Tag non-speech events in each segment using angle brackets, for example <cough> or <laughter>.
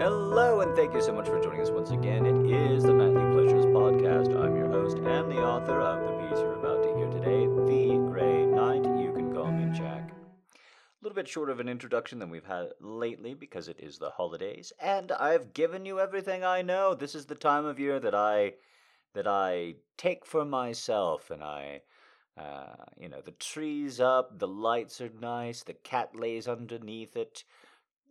Hello, and thank you so much for joining us once again. It is the Nightly Pleasures Podcast. I'm your host and the author of the piece you're about to hear today, The Grey Knight. You can call me Jack. A little bit shorter of an introduction than we've had lately because it is the holidays, and I've given you everything I know. This is the time of year that I that I take for myself, and I, uh, you know, the trees up, the lights are nice, the cat lays underneath it.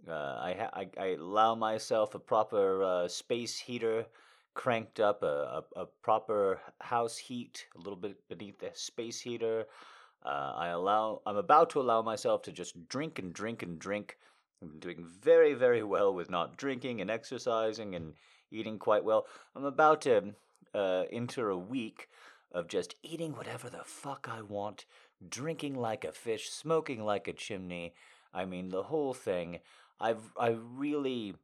Uh, I, ha- I I allow myself a proper uh, space heater cranked up, a, a, a proper house heat, a little bit beneath the space heater. Uh, I allow. I'm about to allow myself to just drink and drink and drink. I'm doing very very well with not drinking and exercising and eating quite well. I'm about to uh, enter a week of just eating whatever the fuck I want, drinking like a fish, smoking like a chimney. I mean the whole thing. I've I really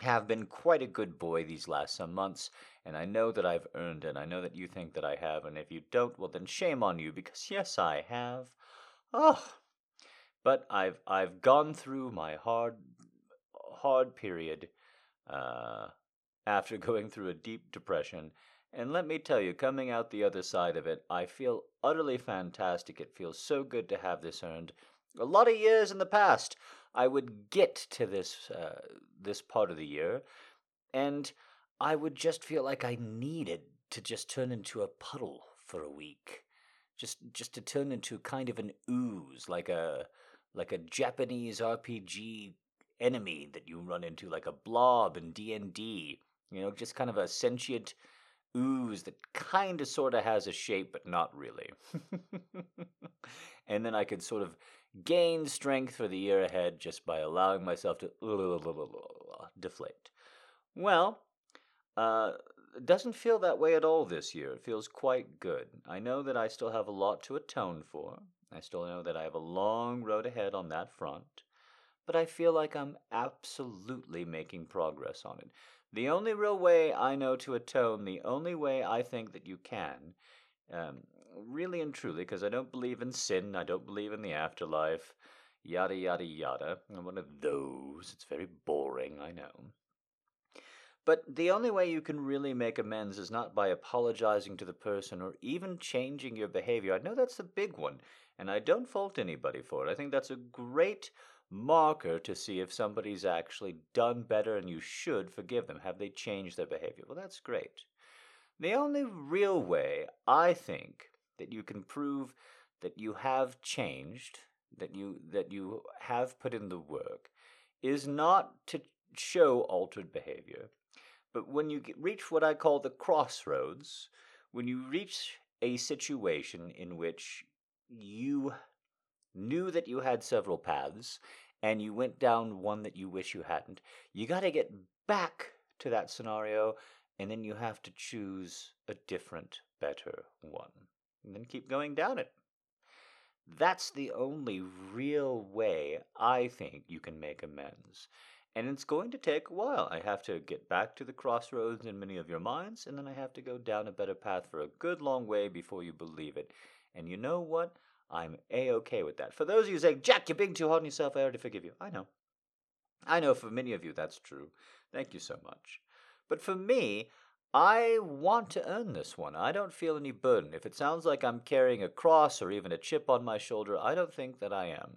have been quite a good boy these last some months, and I know that I've earned it. I know that you think that I have, and if you don't, well then shame on you because yes, I have. Oh, but I've I've gone through my hard hard period uh, after <laughs> going through a deep depression. And let me tell you, coming out the other side of it, I feel utterly fantastic. It feels so good to have this earned. A lot of years in the past, I would get to this uh, this part of the year, and I would just feel like I needed to just turn into a puddle for a week, just just to turn into kind of an ooze, like a like a Japanese RPG enemy that you run into, like a blob in D and D. You know, just kind of a sentient ooze that kind of sort of has a shape, but not really. and then I could sort of gain strength for the year ahead just by allowing myself to <laughs> deflate. Well, uh, it doesn't feel that way at all this year. It feels quite good. I know that I still have a lot to atone for. I still know that I have a long road ahead on that front. But I feel like I'm absolutely making progress on it. The only real way I know to atone, the only way I think that you can, um, really and truly, because I don't believe in sin, I don't believe in the afterlife, yada yada yada. I'm one of those. It's very boring, I know. But the only way you can really make amends is not by apologizing to the person or even changing your behavior. I know that's the big one, and I don't fault anybody for it. I think that's a great marker to see if somebody's actually done better and you should forgive them. Have they changed their behavior? Well, that's great. The only real way I think that you can prove that you have changed, that you that you have put in the work is not to show altered behavior, but when you get, reach what I call the crossroads, when you reach a situation in which you knew that you had several paths and you went down one that you wish you hadn't, you got to get back to that scenario and then you have to choose a different, better one. And then keep going down it. That's the only real way I think you can make amends. And it's going to take a while. I have to get back to the crossroads in many of your minds, and then I have to go down a better path for a good long way before you believe it. And you know what? I'm a okay with that. For those of you saying, Jack, you're being too hard on yourself, I already forgive you. I know. I know for many of you that's true. Thank you so much. But for me, I want to earn this one. I don't feel any burden. If it sounds like I'm carrying a cross or even a chip on my shoulder, I don't think that I am.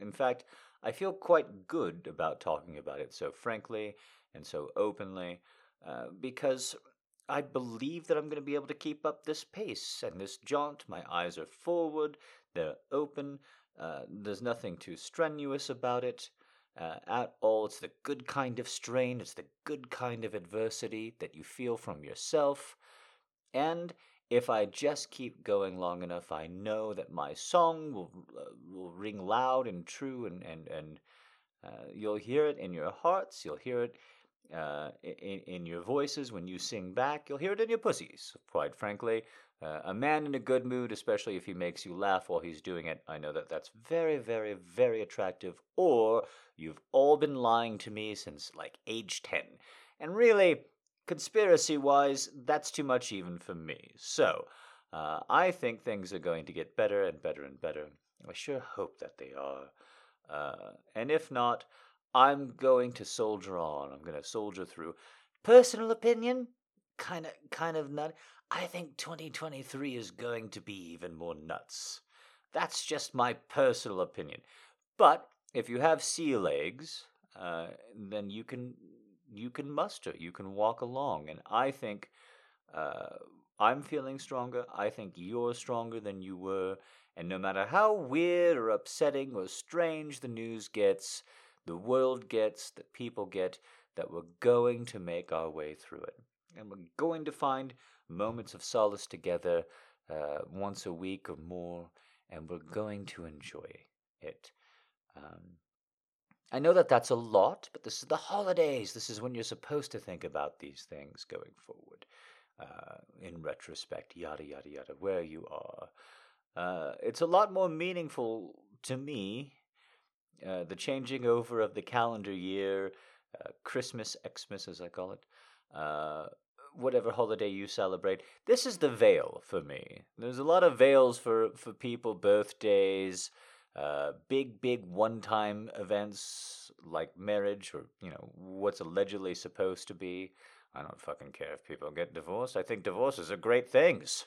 In fact, I feel quite good about talking about it so frankly and so openly uh, because I believe that I'm going to be able to keep up this pace and this jaunt. My eyes are forward, they're open, uh, there's nothing too strenuous about it. Uh, at all. It's the good kind of strain, it's the good kind of adversity that you feel from yourself. And if I just keep going long enough, I know that my song will uh, will ring loud and true, and and and uh, you'll hear it in your hearts. You'll hear it uh, in, in your voices when you sing back. You'll hear it in your pussies. Quite frankly, uh, a man in a good mood, especially if he makes you laugh while he's doing it, I know that that's very, very, very attractive. Or you've all been lying to me since like age 10. And really, conspiracy wise, that's too much even for me. So, uh, I think things are going to get better and better and better. I sure hope that they are. Uh, and if not, I'm going to soldier on. I'm going to soldier through. Personal opinion, kind of, kind of nut. I think 2023 is going to be even more nuts. That's just my personal opinion. But if you have sea legs, uh, then you can you can muster, you can walk along, and I think uh, I'm feeling stronger. I think you're stronger than you were, and no matter how weird or upsetting or strange the news gets, the world gets, that people get, that we're going to make our way through it, and we're going to find moments of solace together uh, once a week or more, and we're going to enjoy it. Um, I know that that's a lot, but this is the holidays. This is when you're supposed to think about these things going forward. Uh, in retrospect, yada, yada, yada, where you are. Uh, it's a lot more meaningful to me, uh, the changing over of the calendar year, uh, Christmas, Xmas as I call it, uh, whatever holiday you celebrate. This is the veil for me. There's a lot of veils for, for people, birthdays, uh, big, big one time events like marriage or, you know, what's allegedly supposed to be. I don't fucking care if people get divorced. I think divorces are great things.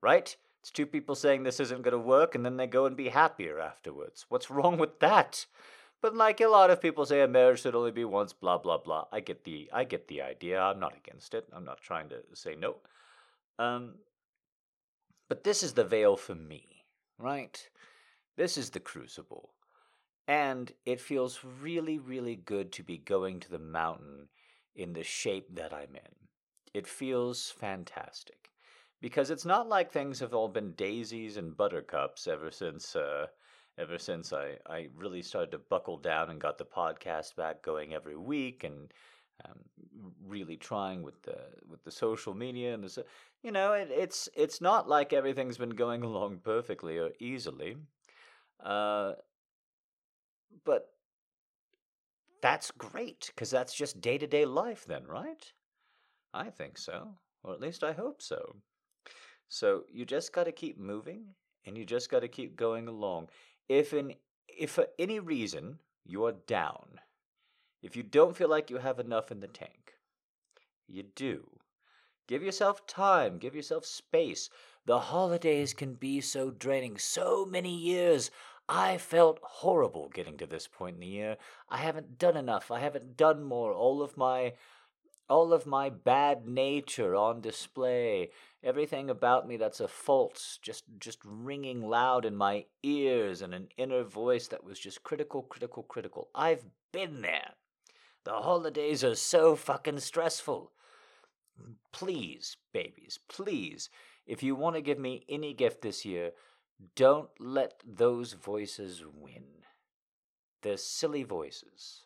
Right? It's two people saying this isn't going to work and then they go and be happier afterwards. What's <laughs> wrong with that? But like a lot of people say a marriage should only be once, blah blah blah. I get the I get the idea. I'm not against it. I'm not trying to say no. Um but this is the veil for me, right? This is the crucible. And it feels really, really good to be going to the mountain in the shape that I'm in. It feels fantastic. Because it's not like things have all been daisies and buttercups ever since uh, ever since I, I really started to buckle down and got the podcast back going every week and um, really trying with the with the social media and the you know it, it's it's not like everything's been going <laughs> along perfectly or easily uh, but that's great because that's just day to day life, then, right? I think so, or at least I hope so. So you just got to keep moving and you just got to keep going along. If in if for any reason you are down, if you don't feel like you have enough in the tank, you do. Give yourself time, give yourself space. The holidays can be so draining. So many years I felt horrible getting to this point in the year. I haven't done enough. I haven't done more. All of my all of my bad nature on display. Everything about me that's a fault just just ringing loud in my ears and an inner voice that was just critical, critical, critical. I've been there. The holidays are so fucking stressful. Please, babies, please, if you want to give me any gift this year, don't let those voices win. They're silly voices.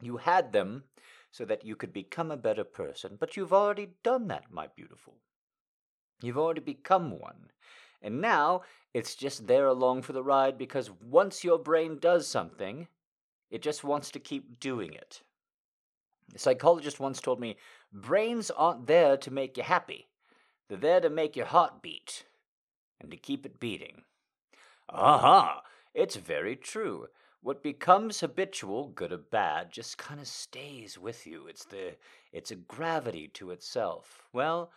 You had them so that you could become a better person, but you've already done that, my beautiful. You've already become one. And now it's just there along for the ride because once your brain does something, it just wants to keep doing it. A psychologist once told me brains aren't there to make you happy, they're there to make your heart beat and to keep it beating. Aha! It's very true. What becomes habitual, good or bad, just kind of stays with you. It's the it's a gravity to itself. Well,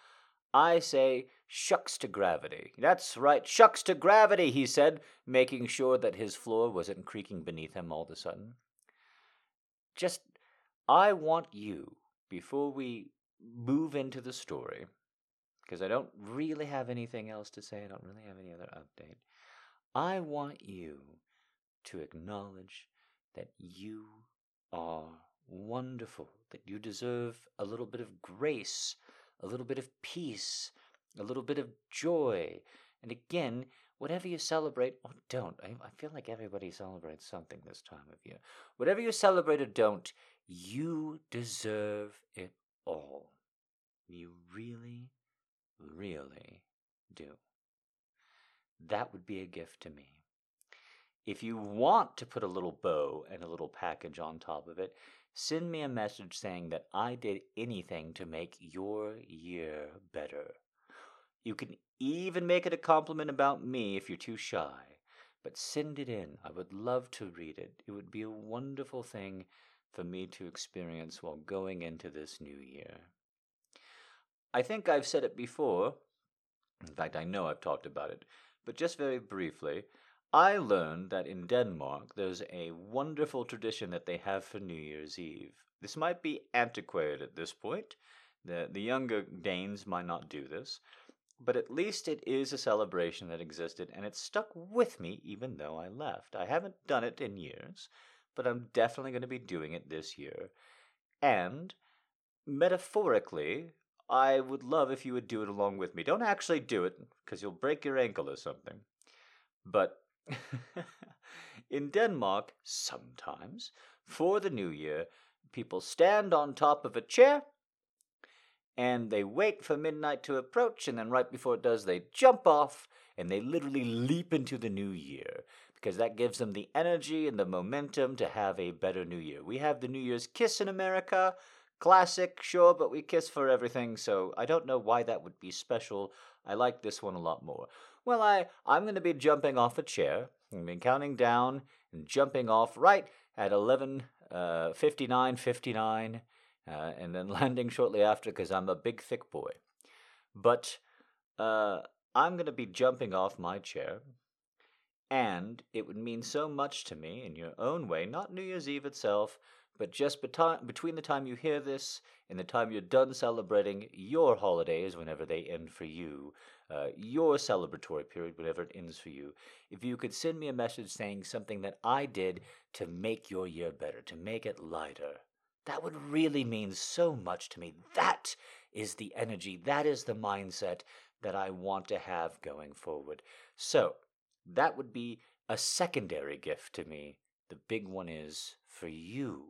I say shucks to gravity. That's right, shucks to gravity, he said, making sure that his floor wasn't creaking beneath him all of a sudden. Just I want you, before we move into the story, because I don't really have anything else to say. I don't really have any other update. I want you to acknowledge that you are wonderful, that you deserve a little bit of grace, a little bit of peace, a little bit of joy. And again, whatever you celebrate or don't, I, I feel like everybody celebrates something this time of year. Whatever you celebrate or don't, you deserve it all. You really really do. That would be a gift to me. If you want to put a little bow and a little package on top of it, send me a message saying that I did anything to make your year better. You can even make it a compliment about me if you're too shy. but send it in. I would love to read it. It would be a wonderful thing for me to experience while going into this new year. I think I've said it before. In fact, I know I've talked about it, but just very briefly, I learned that in Denmark there's a wonderful tradition that they have for New Year's Eve. This might be antiquated at this point. The, the younger Danes might not do this, but at least it is a celebration that existed and it stuck with me even though I left. I haven't done it in years, but I'm definitely going to be doing it this year. And metaphorically, I would love if you would do it along with me. Don't actually do it because you'll break your ankle or something. But <laughs> in Denmark, sometimes, for the new year, people stand on top of a chair and they wait for midnight to approach, and then right before it does, they jump off and they literally leap into the new year because that gives them the energy and the momentum to have a better new year. We have the New Year's kiss in America. Classic, sure, but we kiss for everything, so I don't know why that would be special. I like this one a lot more. Well, I, I'm going to be jumping off a chair. I've been counting down and jumping off right at 11, uh, 59, 59, uh, and then <laughs> landing shortly after because I'm a big, thick boy. But uh, I'm going to be jumping off my chair, and it would mean so much to me in your own way, not New Year's Eve itself, but just beti- between the time you hear this and the time you're done celebrating your holidays, whenever they end for you, uh, your celebratory period, whatever it ends for you, if you could send me a message saying something that I did to make your year better, to make it lighter, that would really mean so much to me. That is the energy, that is the mindset that I want to have going forward. So, that would be a secondary gift to me. The big one is for you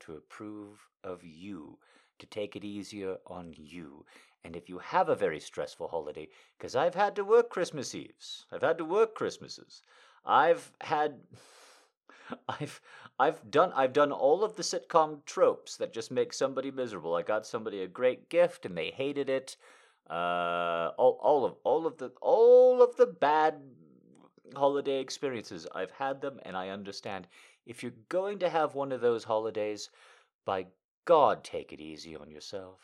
to approve of you, to take it easier on you. And if you have a very stressful holiday, because I've had to work Christmas Eves, I've had to work Christmases, I've had. <laughs> I've I've done I've done all of the sitcom tropes that just make somebody miserable. I got somebody a great gift and they hated it. Uh, all all of all of the all of the bad holiday experiences I've had them and I understand. If you're going to have one of those holidays, by God, take it easy on yourself.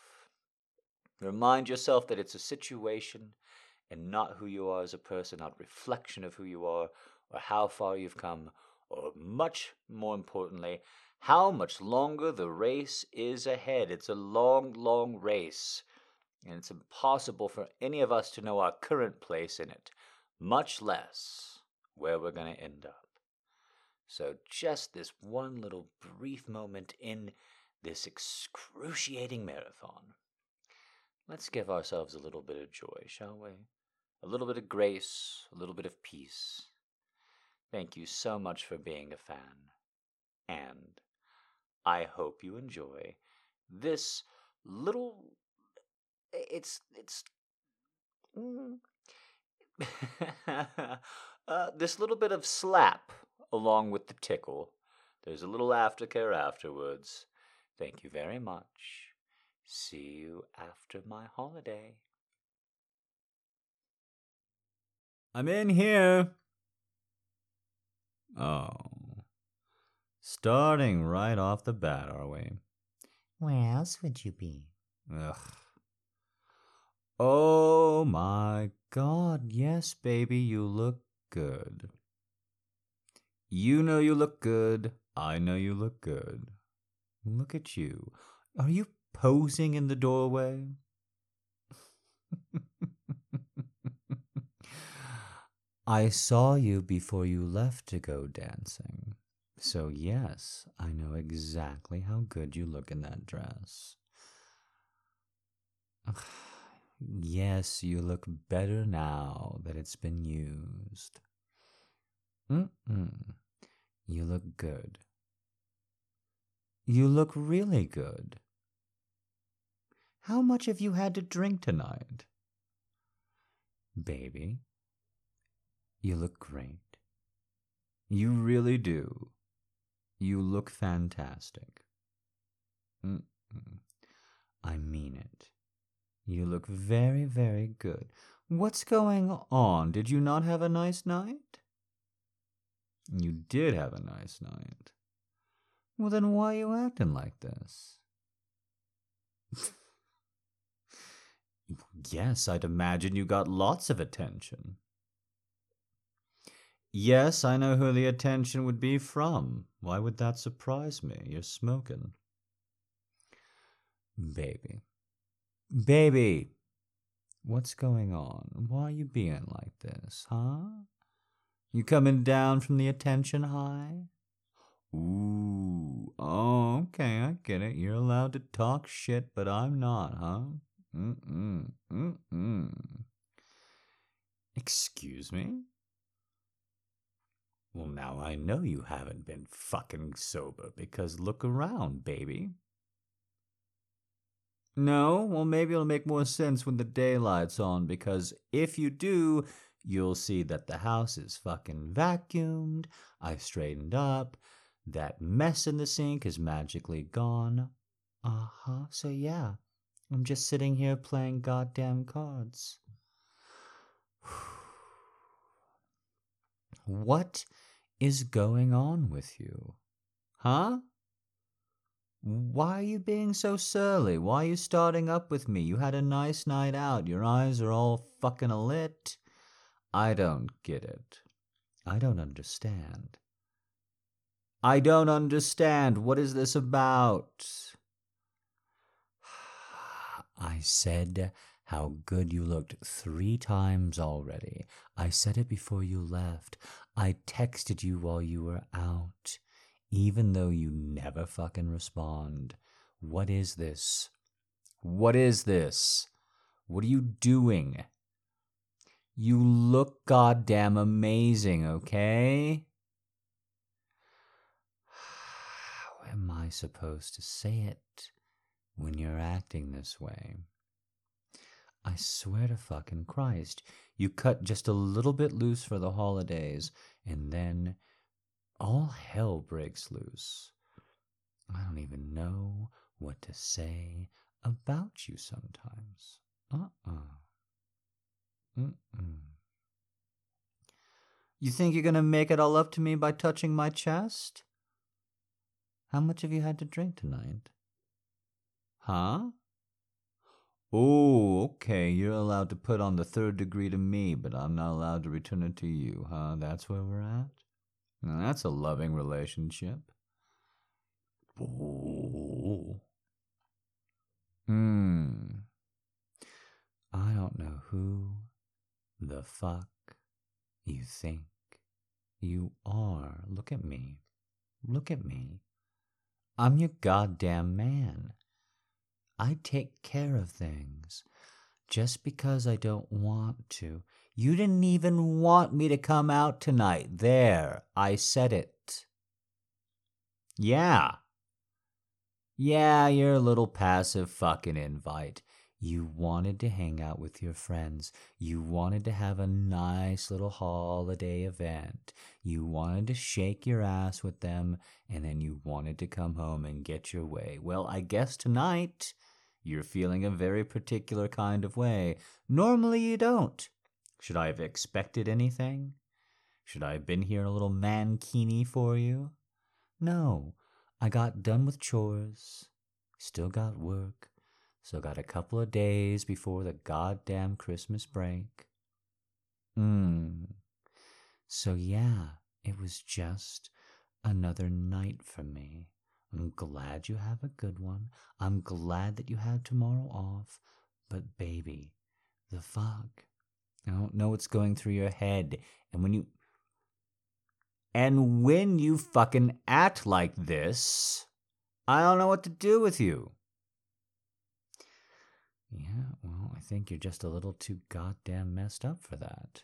Remind yourself that it's a situation and not who you are as a person, not reflection of who you are or how far you've come, or much more importantly, how much longer the race is ahead. It's a long, long race, and it's impossible for any of us to know our current place in it, much less where we're going to end up. So, just this one little brief moment in this excruciating marathon. Let's give ourselves a little bit of joy, shall we? A little bit of grace, a little bit of peace. Thank you so much for being a fan. And I hope you enjoy this little it's it's mm, <laughs> uh, this little bit of slap along with the tickle. There's a little aftercare afterwards. Thank you very much. See you after my holiday. I'm in here. Oh. Starting right off the bat, are we? Where else would you be? Ugh. Oh my god, yes, baby, you look good. You know you look good. I know you look good. Look at you. Are you posing in the doorway? <laughs> I saw you before you left to go dancing. So, yes, I know exactly how good you look in that dress. <sighs> yes, you look better now that it's been used. Mm-mm. You look good. You look really good. How much have you had to drink tonight? Baby, you look great. You really do. You look fantastic. Mm-mm. I mean it. You look very, very good. What's going on? Did you not have a nice night? You did have a nice night. Well, then why are you acting like this? yes, I'd imagine you got lots of attention. Yes, I know who the attention would be from. Why would that surprise me? You're smoking. Baby. Baby! What's going on? Why are you being like this, huh? You coming down from the attention high? Ooh, oh, okay, I get it. You're allowed to talk shit, but I'm not, huh? Mm-mm, mm-mm. Excuse me? Well, now I know you haven't been fucking sober because look around, baby. No, well, maybe it'll make more sense when the daylight's on because if you do, you'll see that the house is fucking vacuumed. I've straightened up. That mess in the sink is magically gone. Uh huh. So, yeah, I'm just sitting here playing goddamn cards. <sighs> what is going on with you? Huh? Why are you being so surly? Why are you starting up with me? You had a nice night out. Your eyes are all fucking lit. I don't get it. I don't understand. I don't understand. What is this about? <sighs> I said how good you looked three times already. I said it before you left. I texted you while you were out, even though you never fucking respond. What is this? What is this? What are you doing? You look goddamn amazing, okay? How am I supposed to say it when you're acting this way? I swear to fucking Christ, you cut just a little bit loose for the holidays, and then all hell breaks loose. I don't even know what to say about you sometimes. Uh uh-uh. uh Mm-mm. You think you're gonna make it all up to me by touching my chest? How much have you had to drink tonight? Huh? Oh, okay, you're allowed to put on the third degree to me, but I'm not allowed to return it to you, huh? That's where we're at? Now, that's a loving relationship. Oh. Hmm. I don't know who the fuck you think you are. Look at me. Look at me. I'm your goddamn man. I take care of things. Just because I don't want to. You didn't even want me to come out tonight. There, I said it. Yeah. Yeah, you're a little passive fucking invite. You wanted to hang out with your friends. You wanted to have a nice little holiday event. You wanted to shake your ass with them, and then you wanted to come home and get your way. Well, I guess tonight you're feeling a very particular kind of way. Normally you don't. Should I have expected anything? Should I have been here a little mankini for you? No, I got done with chores. Still got work. So got a couple of days before the goddamn Christmas break. Hmm. So yeah, it was just another night for me. I'm glad you have a good one. I'm glad that you had tomorrow off. But baby, the fuck. I don't know what's going through your head. And when you and when you fucking act like this, I don't know what to do with you. Yeah, well, I think you're just a little too goddamn messed up for that.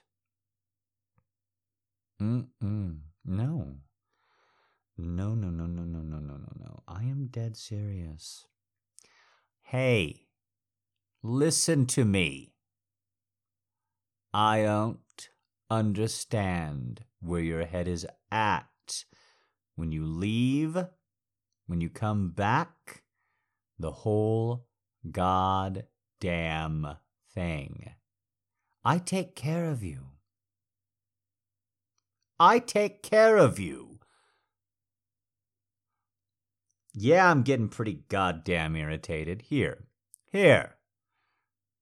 Mm-mm. No. No, no, no, no, no, no, no, no, no. I am dead serious. Hey, listen to me. I don't understand where your head is at. When you leave, when you come back, the whole God damn thing. I take care of you. I take care of you. Yeah, I'm getting pretty goddamn irritated. Here. Here.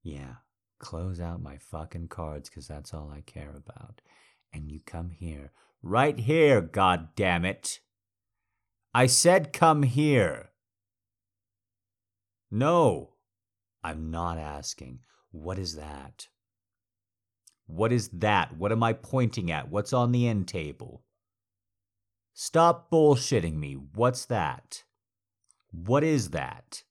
Yeah, close out my fucking cards because that's all I care about. And you come here. Right here, god damn it. I said come here. No, I'm not asking. What is that? What is that? What am I pointing at? What's on the end table? Stop bullshitting me. What's that? What is that?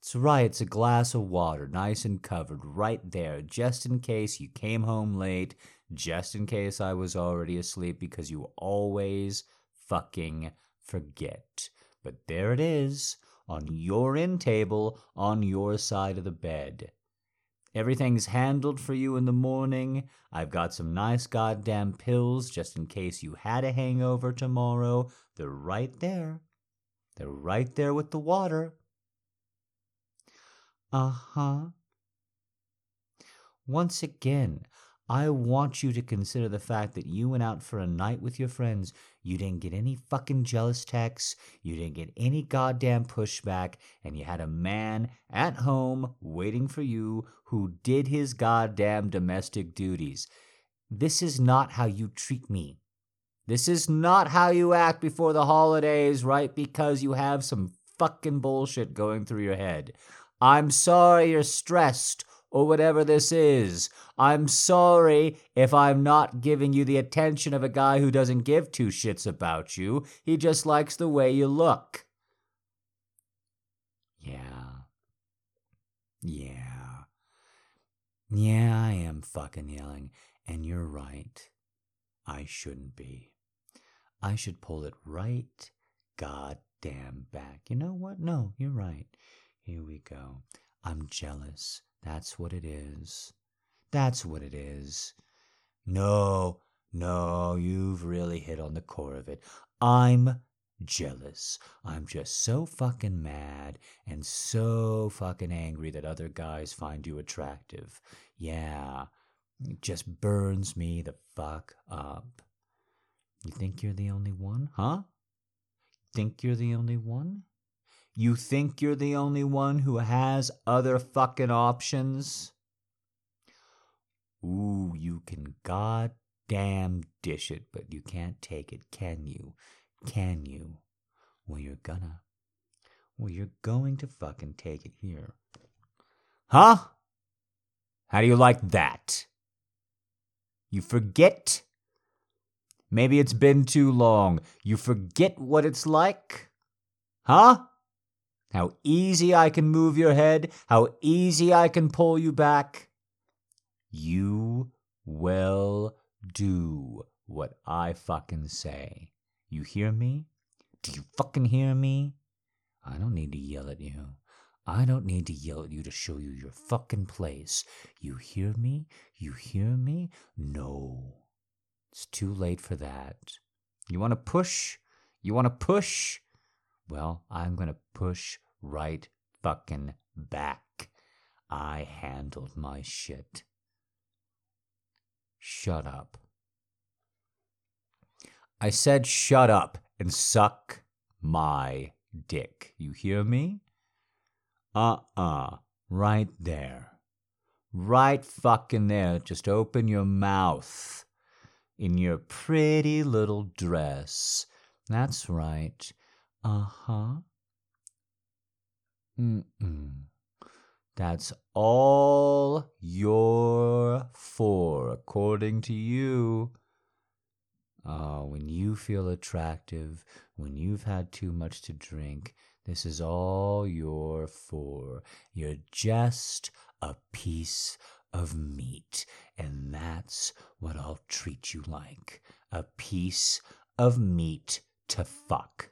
It's right, it's a glass of water, nice and covered, right there, just in case you came home late, just in case I was already asleep, because you always fucking forget. But there it is, on your end table, on your side of the bed. Everything's handled for you in the morning. I've got some nice goddamn pills just in case you had a hangover tomorrow. They're right there. They're right there with the water. Uh huh. Once again, I want you to consider the fact that you went out for a night with your friends. You didn't get any fucking jealous texts. You didn't get any goddamn pushback. And you had a man at home waiting for you who did his goddamn domestic duties. This is not how you treat me. This is not how you act before the holidays, right? Because you have some fucking bullshit going through your head. I'm sorry you're stressed or whatever this is. I'm sorry if I'm not giving you the attention of a guy who doesn't give two shits about you. He just likes the way you look. Yeah. Yeah. Yeah, I am fucking yelling, and you're right. I shouldn't be. I should pull it right goddamn back. You know what? No, you're right. Here we go. I'm jealous. That's what it is. That's what it is. No, no, you've really hit on the core of it. I'm jealous. I'm just so fucking mad and so fucking angry that other guys find you attractive. Yeah, it just burns me the fuck up. You think you're the only one, huh? Think you're the only one? You think you're the only one who has other fucking options? Ooh, you can goddamn dish it, but you can't take it, can you? Can you? Well, you're gonna. Well, you're going to fucking take it here. Huh? How do you like that? You forget? Maybe it's been too long. You forget what it's like? Huh? How easy I can move your head, how easy I can pull you back. You will do what I fucking say. You hear me? Do you fucking hear me? I don't need to yell at you. I don't need to yell at you to show you your fucking place. You hear me? You hear me? No. It's too late for that. You want to push? You want to push? Well, I'm going to push right fucking back. I handled my shit. Shut up. I said shut up and suck my dick. You hear me? Uh uh. Right there. Right fucking there. Just open your mouth in your pretty little dress. That's right. Uh huh. Mm-mm. That's all you're for, according to you. Oh, when you feel attractive, when you've had too much to drink, this is all you're for. You're just a piece of meat, and that's what I'll treat you like a piece of meat to fuck.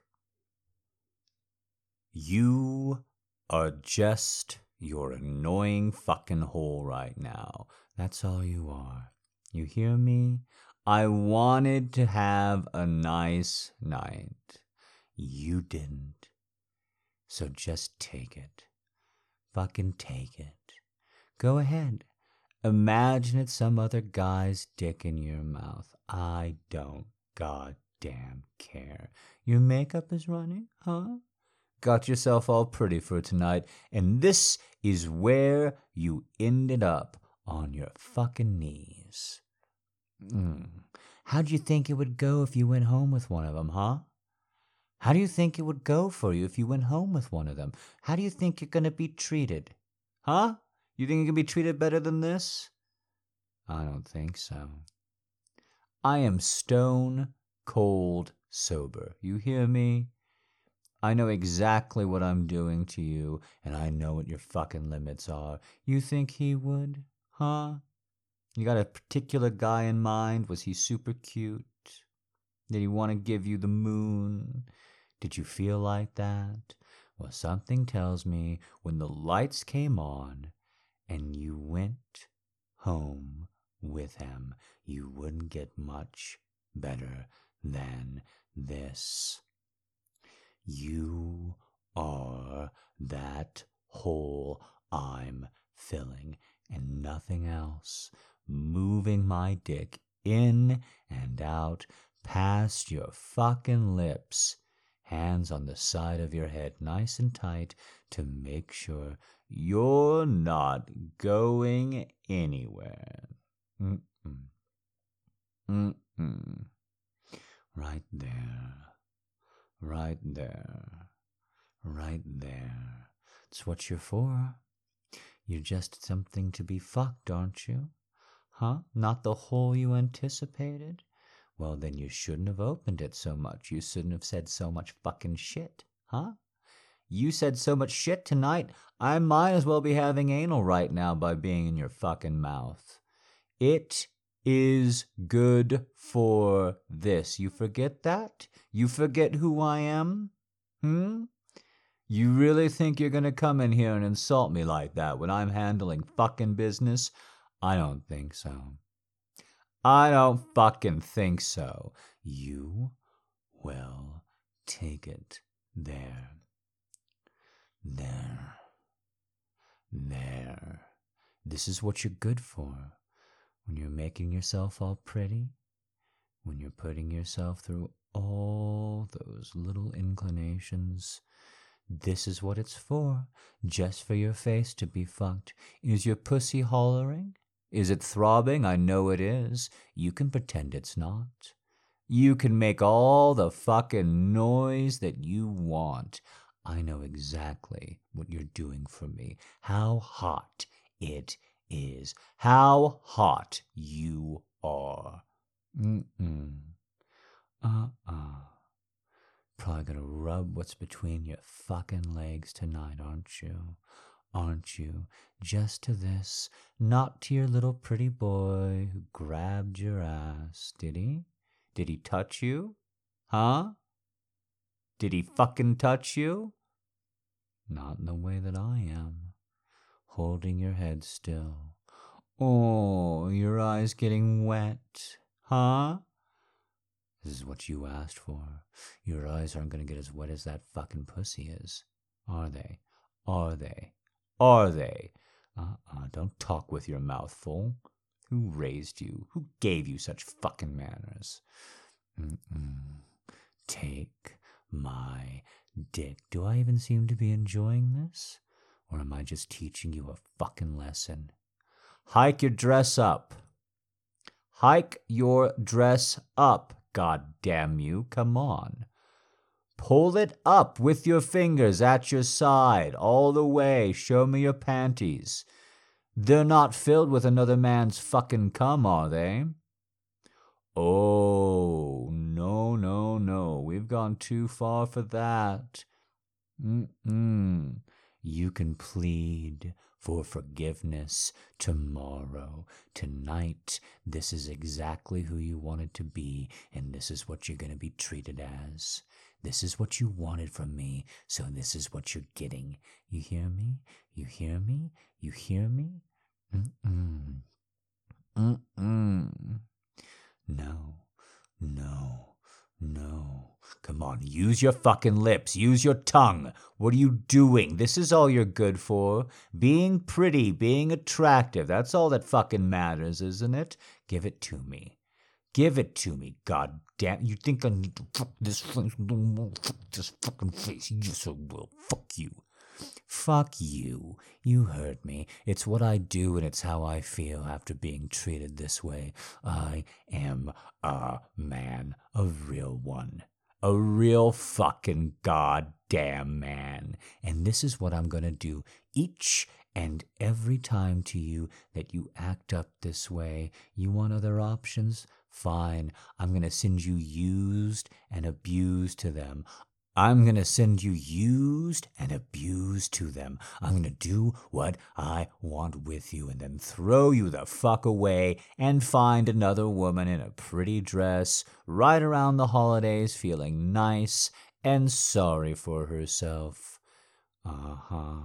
You are just your annoying fucking hole right now. That's all you are. You hear me? I wanted to have a nice night. You didn't. So just take it. Fucking take it. Go ahead. Imagine it's some other guy's dick in your mouth. I don't goddamn care. Your makeup is running, huh? Got yourself all pretty for tonight, and this is where you ended up on your fucking knees. Mm. How'd you think it would go if you went home with one of them, huh? How do you think it would go for you if you went home with one of them? How do you think you're going to be treated? Huh? You think you can be treated better than this? I don't think so. I am stone cold sober. You hear me? I know exactly what I'm doing to you, and I know what your fucking limits are. You think he would? Huh? You got a particular guy in mind? Was he super cute? Did he want to give you the moon? Did you feel like that? Well, something tells me when the lights came on and you went home with him, you wouldn't get much better than this. You are that hole I'm filling and nothing else, moving my dick in and out past your fucking lips hands on the side of your head nice and tight to make sure you're not going anywhere. Mm-mm. Mm-mm. Right there. Right there. Right there. It's what you're for. You're just something to be fucked, aren't you? Huh? Not the hole you anticipated? Well, then you shouldn't have opened it so much. You shouldn't have said so much fucking shit, huh? You said so much shit tonight, I might as well be having anal right now by being in your fucking mouth. It is good for this. You forget that? You forget who I am? Hmm? You really think you're gonna come in here and insult me like that when I'm handling fucking business? I don't think so. I don't fucking think so. You will take it there. There. There. This is what you're good for. When you're making yourself all pretty, when you're putting yourself through all those little inclinations, this is what it's for. Just for your face to be fucked. Is your pussy hollering? Is it throbbing? I know it is. You can pretend it's not. You can make all the fucking noise that you want. I know exactly what you're doing for me. How hot it is. How hot you are. Mm-mm. Uh-uh. Probably gonna rub what's between your fucking legs tonight, aren't you? aren't you? Just to this, not to your little pretty boy who grabbed your ass, did he? Did he touch you? Huh? Did he fucking touch you? Not in the way that I am. Holding your head still. Oh, your eyes getting wet. Huh? This is what you asked for. Your eyes aren't going to get as wet as that fucking pussy is. Are they? Are they? are they? Uh-uh, don't talk with your mouth full. Who raised you? Who gave you such fucking manners? Mm-mm. Take my dick. Do I even seem to be enjoying this? Or am I just teaching you a fucking lesson? Hike your dress up. Hike your dress up, god damn you. Come on. Pull it up with your fingers at your side all the way. Show me your panties. They're not filled with another man's fucking cum, are they? Oh, no, no, no. We've gone too far for that. Mm-mm. You can plead for forgiveness tomorrow. Tonight, this is exactly who you wanted to be, and this is what you're going to be treated as. This is what you wanted from me, so this is what you're getting. You hear me? You hear me? You hear me? Mm-mm. Mm-mm. No, no, No. Come on, use your fucking lips. Use your tongue. What are you doing? This is all you're good for. Being pretty, being attractive. That's all that fucking matters, isn't it? Give it to me. Give it to me, god damn. You think I need to fuck this face? This fucking face. Yes, I will. Fuck you. Fuck you. You heard me. It's what I do and it's how I feel after being treated this way. I am a man, a real one. A real fucking goddamn man. And this is what I'm gonna do each and every time to you that you act up this way. You want other options? Fine. I'm gonna send you used and abused to them. I'm going to send you used and abused to them. I'm going to do what I want with you and then throw you the fuck away and find another woman in a pretty dress right around the holidays feeling nice and sorry for herself. Uh huh.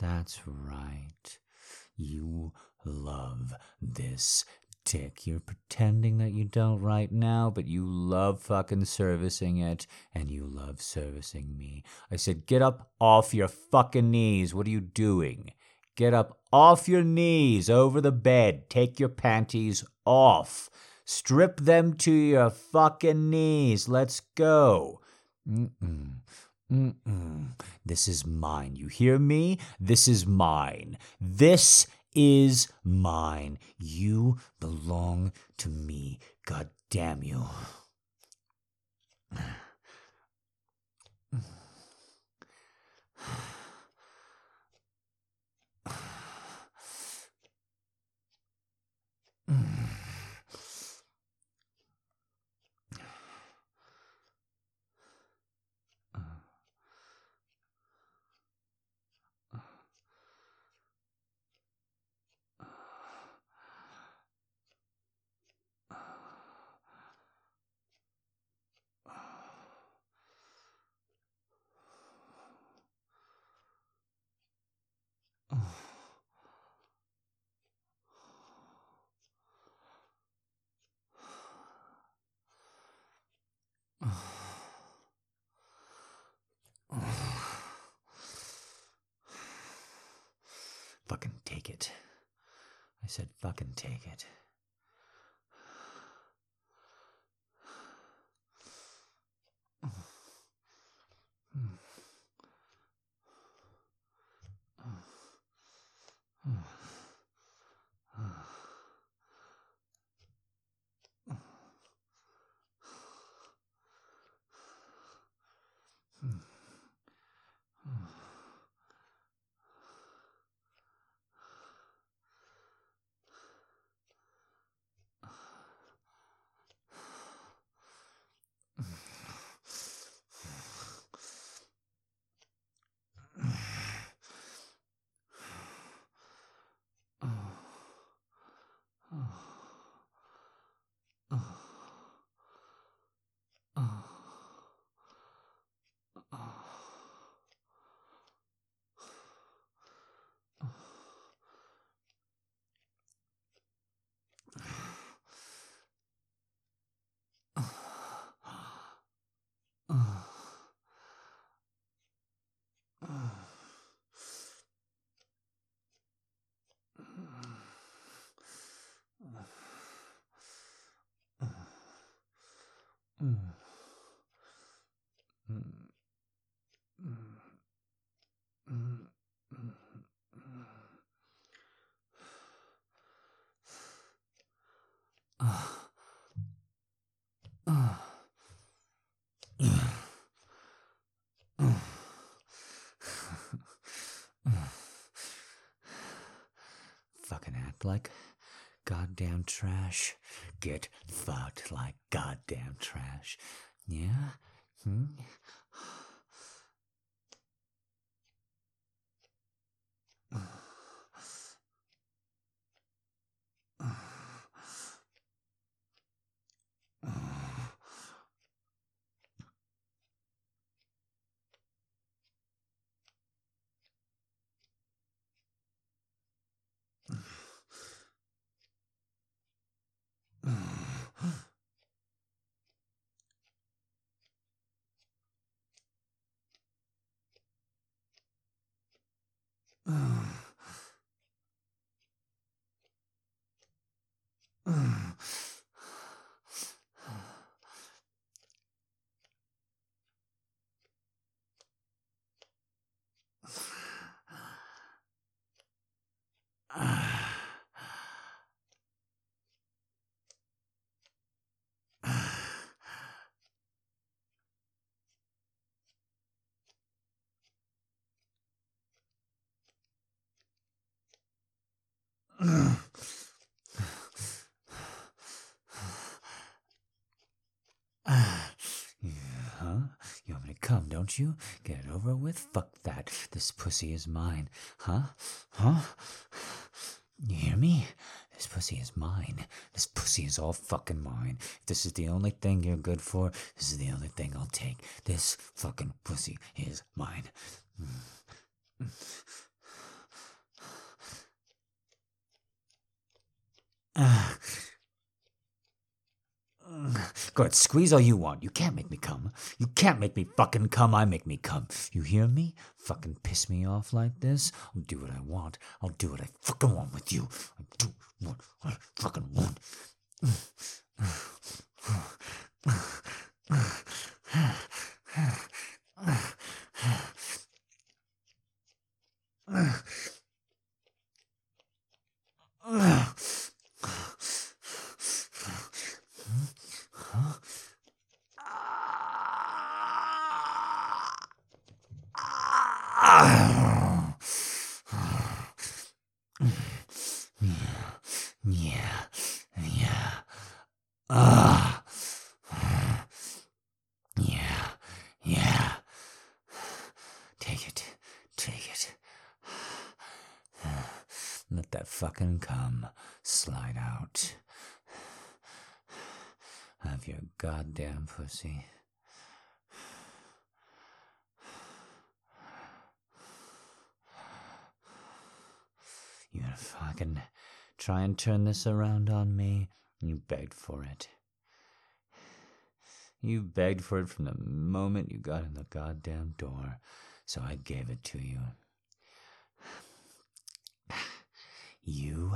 That's right. You love this dick. You're pretending that you don't right now, but you love fucking servicing it, and you love servicing me. I said, get up off your fucking knees. What are you doing? Get up off your knees over the bed. Take your panties off. Strip them to your fucking knees. Let's go. Mm-mm. Mm-mm. This is mine. You hear me? This is mine. This is mine. You belong to me. God damn you. <sighs> <sighs> Fucking act like goddamn trash. Get fucked like goddamn trash. Yeah? Hmm? Huh? You want me to come, don't you? Get it over with? Fuck that. This pussy is mine. Huh? Huh? You hear me? This pussy is mine. This pussy is all fucking mine. If this is the only thing you're good for, this is the only thing I'll take. This fucking pussy is mine. Ah. <sighs> <sighs> Go ahead, squeeze all you want. You can't make me come. You can't make me fucking come. I make me come. You hear me? Fucking piss me off like this? I'll do what I want. I'll do what I fucking want with you. I do what I fucking want. Yeah, yeah. Ah. Yeah, yeah. Take it, take it. Let that fucking cum slide out. Have your goddamn pussy. You gonna fucking try and turn this around on me? You begged for it. You begged for it from the moment you got in the goddamn door, so I gave it to you. You.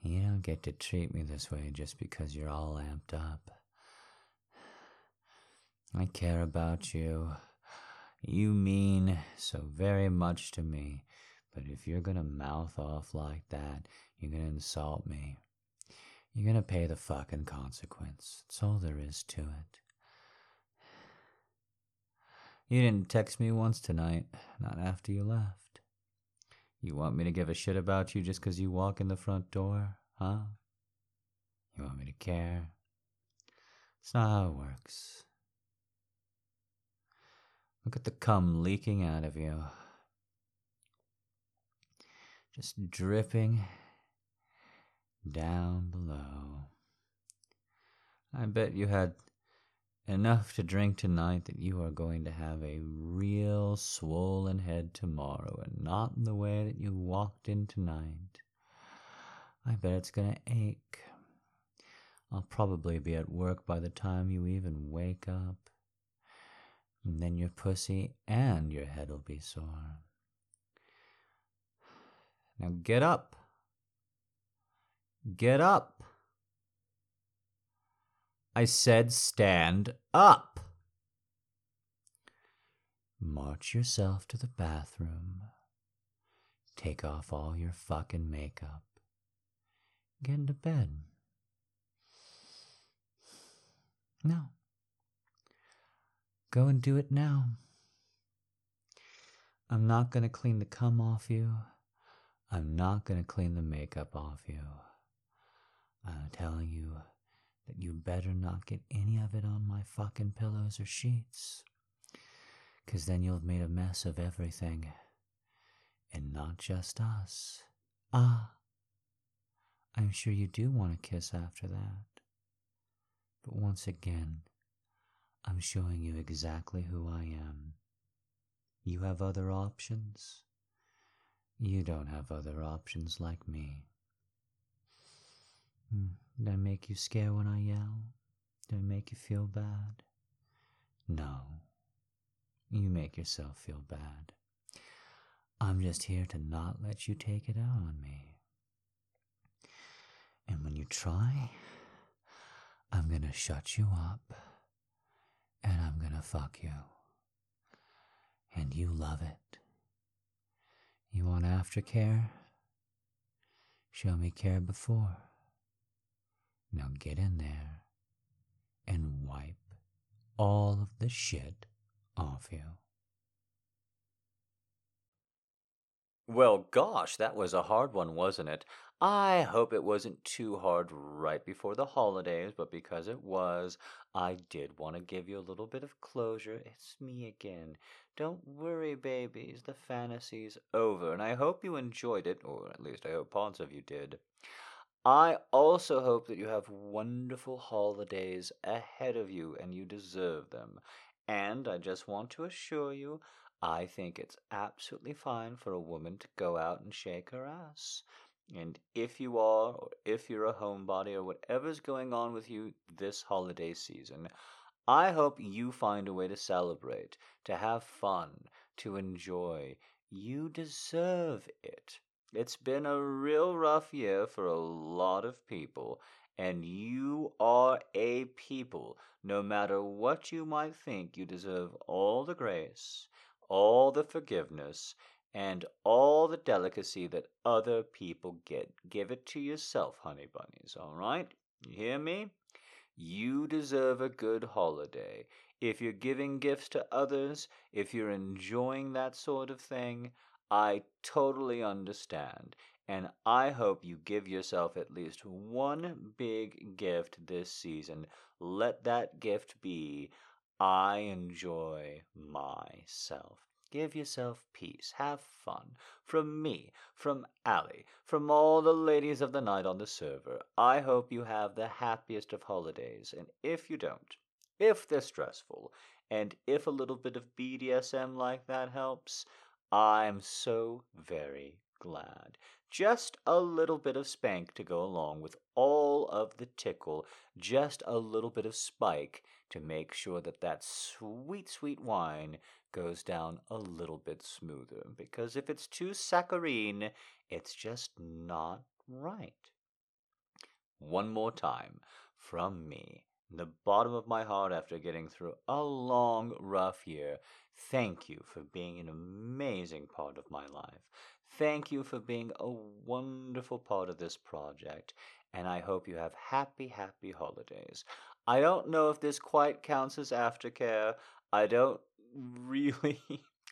You don't get to treat me this way just because you're all amped up. I care about you. You mean so very much to me, but if you're gonna mouth off like that, you're gonna insult me. You're gonna pay the fucking consequence. That's all there is to it. You didn't text me once tonight, not after you left. You want me to give a shit about you just 'cause you walk in the front door, huh? You want me to care? It's not how it works. Look at the cum leaking out of you. Just dripping down below. I bet you had enough to drink tonight that you are going to have a real swollen head tomorrow and not in the way that you walked in tonight. I bet it's going to ache. I'll probably be at work by the time you even wake up. And then your pussy and your head will be sore. Now get up. Get up. I said stand up. March yourself to the bathroom. Take off all your fucking makeup. Get into bed. No. Go and do it now. I'm not going to clean the cum off you. I'm not going to clean the makeup off you. I'm telling you that you better not get any of it on my fucking pillows or sheets. Because then you'll have made a mess of everything. And not just us. Ah, I'm sure you do want a kiss after that. But once again, I'm showing you exactly who I am. You have other options. You don't have other options like me. Hmm, Did I make you scare when I yell? Did I make you feel bad? No. You make yourself feel bad. I'm just here to not let you take it out on me. And when you try, I'm gonna shut you up and I'm gonna fuck you. And you love it. You want aftercare? Show me care before. Now get in there and wipe all of the shit off you. Well, gosh, that was a hard one, wasn't it? I hope it wasn't too hard right before the holidays, but because it was, I did want to give you a little bit of closure. It's me again. Don't worry, babies, the fantasy's over, and I hope you enjoyed it, or at least I hope parts of you did. I also hope that you have wonderful holidays ahead of you and you deserve them. And I just want to assure you, I think it's absolutely fine for a woman to go out and shake her ass. And if you are, or if you're a homebody, or whatever's going on with you this holiday season, I hope you find a way to celebrate, to have fun, to enjoy. You deserve it. It's been a real rough year for a lot of people, and you are a people. No matter what you might think, you deserve all the grace, all the forgiveness, and all the delicacy that other people get. Give it to yourself, honey bunnies, all right? You hear me? You deserve a good holiday. If you're giving gifts to others, if you're enjoying that sort of thing, I totally understand, and I hope you give yourself at least one big gift this season. Let that gift be I enjoy myself. Give yourself peace. Have fun. From me, from Allie, from all the ladies of the night on the server, I hope you have the happiest of holidays. And if you don't, if they're stressful, and if a little bit of BDSM like that helps, I'm so very glad. Just a little bit of spank to go along with all of the tickle, just a little bit of spike to make sure that that sweet, sweet wine goes down a little bit smoother. Because if it's too saccharine, it's just not right. One more time from me, in the bottom of my heart after getting through a long, rough year, Thank you for being an amazing part of my life. Thank you for being a wonderful part of this project, and I hope you have happy, happy holidays. I don't know if this quite counts as aftercare. I don't really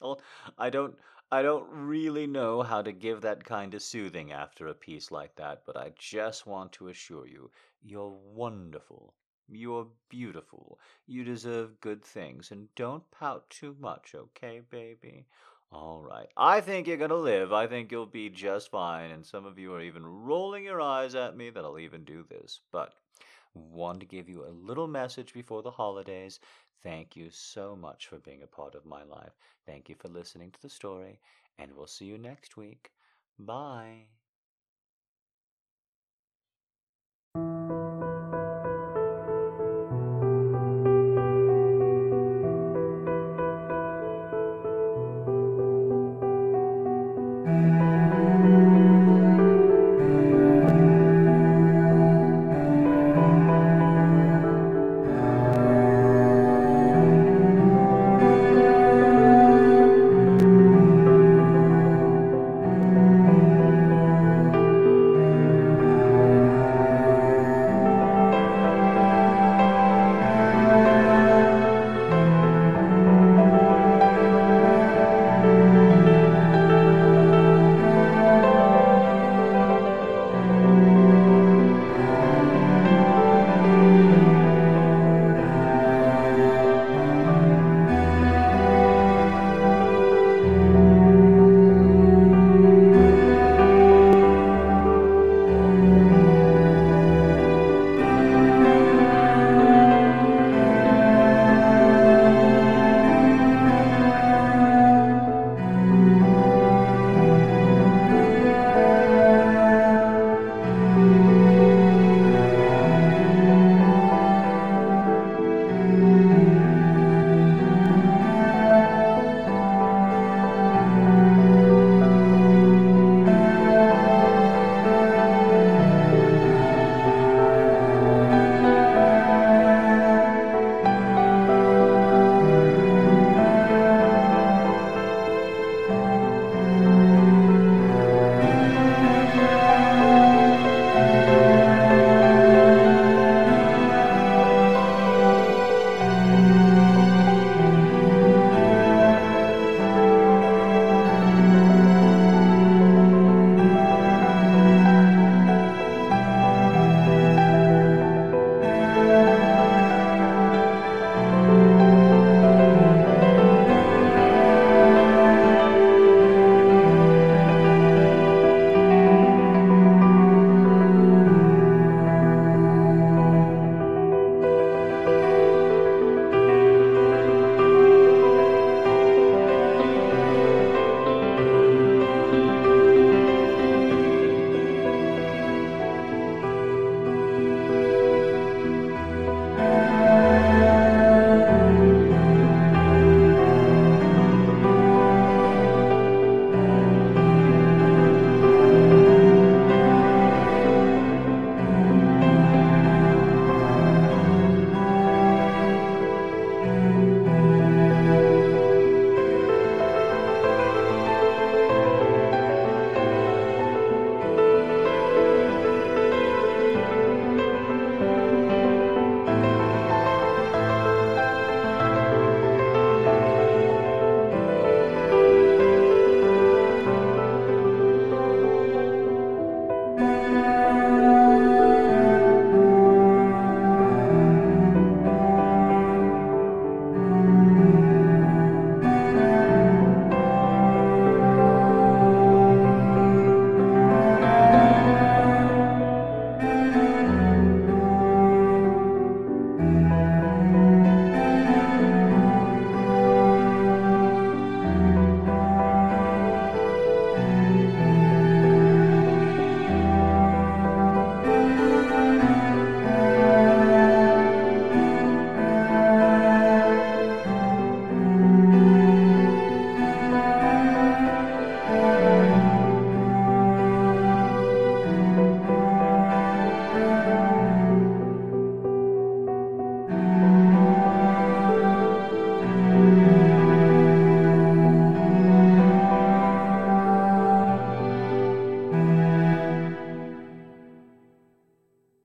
<laughs> I don't I don't really know how to give that kind of soothing after a piece like that, but I just want to assure you, you're wonderful. You're beautiful. You deserve good things, and don't pout too much, okay, baby? All right. I think you're going to live. I think you'll be just fine. And some of you are even rolling your eyes at me that I'll even do this. But want to give you a little message before the holidays. Thank you so much for being a part of my life. Thank you for listening to the story. And we'll see you next week. Bye.